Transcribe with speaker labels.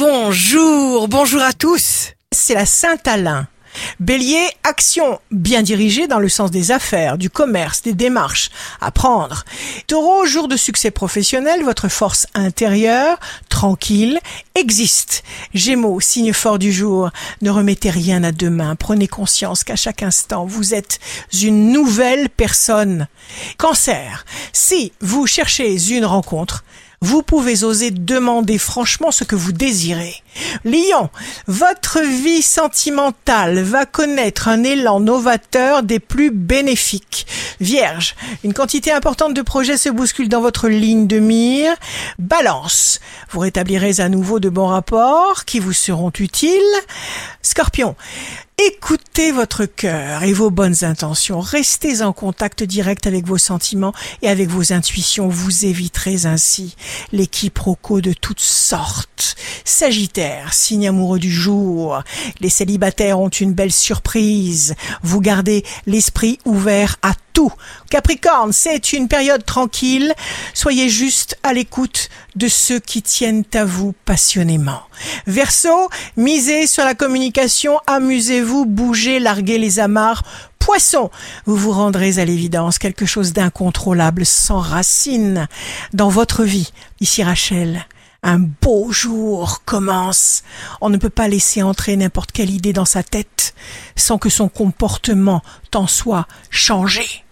Speaker 1: Bonjour, bonjour à tous. C'est la Saint-Alain. Bélier, action bien dirigée dans le sens des affaires, du commerce, des démarches à prendre. Taureau, jour de succès professionnel, votre force intérieure, tranquille, existe. Gémeaux, signe fort du jour, ne remettez rien à demain, prenez conscience qu'à chaque instant, vous êtes une nouvelle personne. Cancer, si vous cherchez une rencontre, vous pouvez oser demander franchement ce que vous désirez. Lion, votre vie sentimentale va connaître un élan novateur des plus bénéfiques. Vierge, une quantité importante de projets se bousculent dans votre ligne de mire. Balance, vous rétablirez à nouveau de bons rapports qui vous seront utiles. Scorpion, Écoutez votre cœur et vos bonnes intentions. Restez en contact direct avec vos sentiments et avec vos intuitions. Vous éviterez ainsi les quiproquos de toutes sortes. Sagittaire, signe amoureux du jour. Les célibataires ont une belle surprise. Vous gardez l'esprit ouvert à tout. Capricorne, c'est une période tranquille. Soyez juste à l'écoute de ceux qui tiennent à vous passionnément. Verseau, misez sur la communication, amusez-vous, bougez, larguez les amarres. Poisson, vous vous rendrez à l'évidence, quelque chose d'incontrôlable s'enracine dans votre vie. Ici Rachel, un beau jour commence. On ne peut pas laisser entrer n'importe quelle idée dans sa tête sans que son comportement t'en soit changé.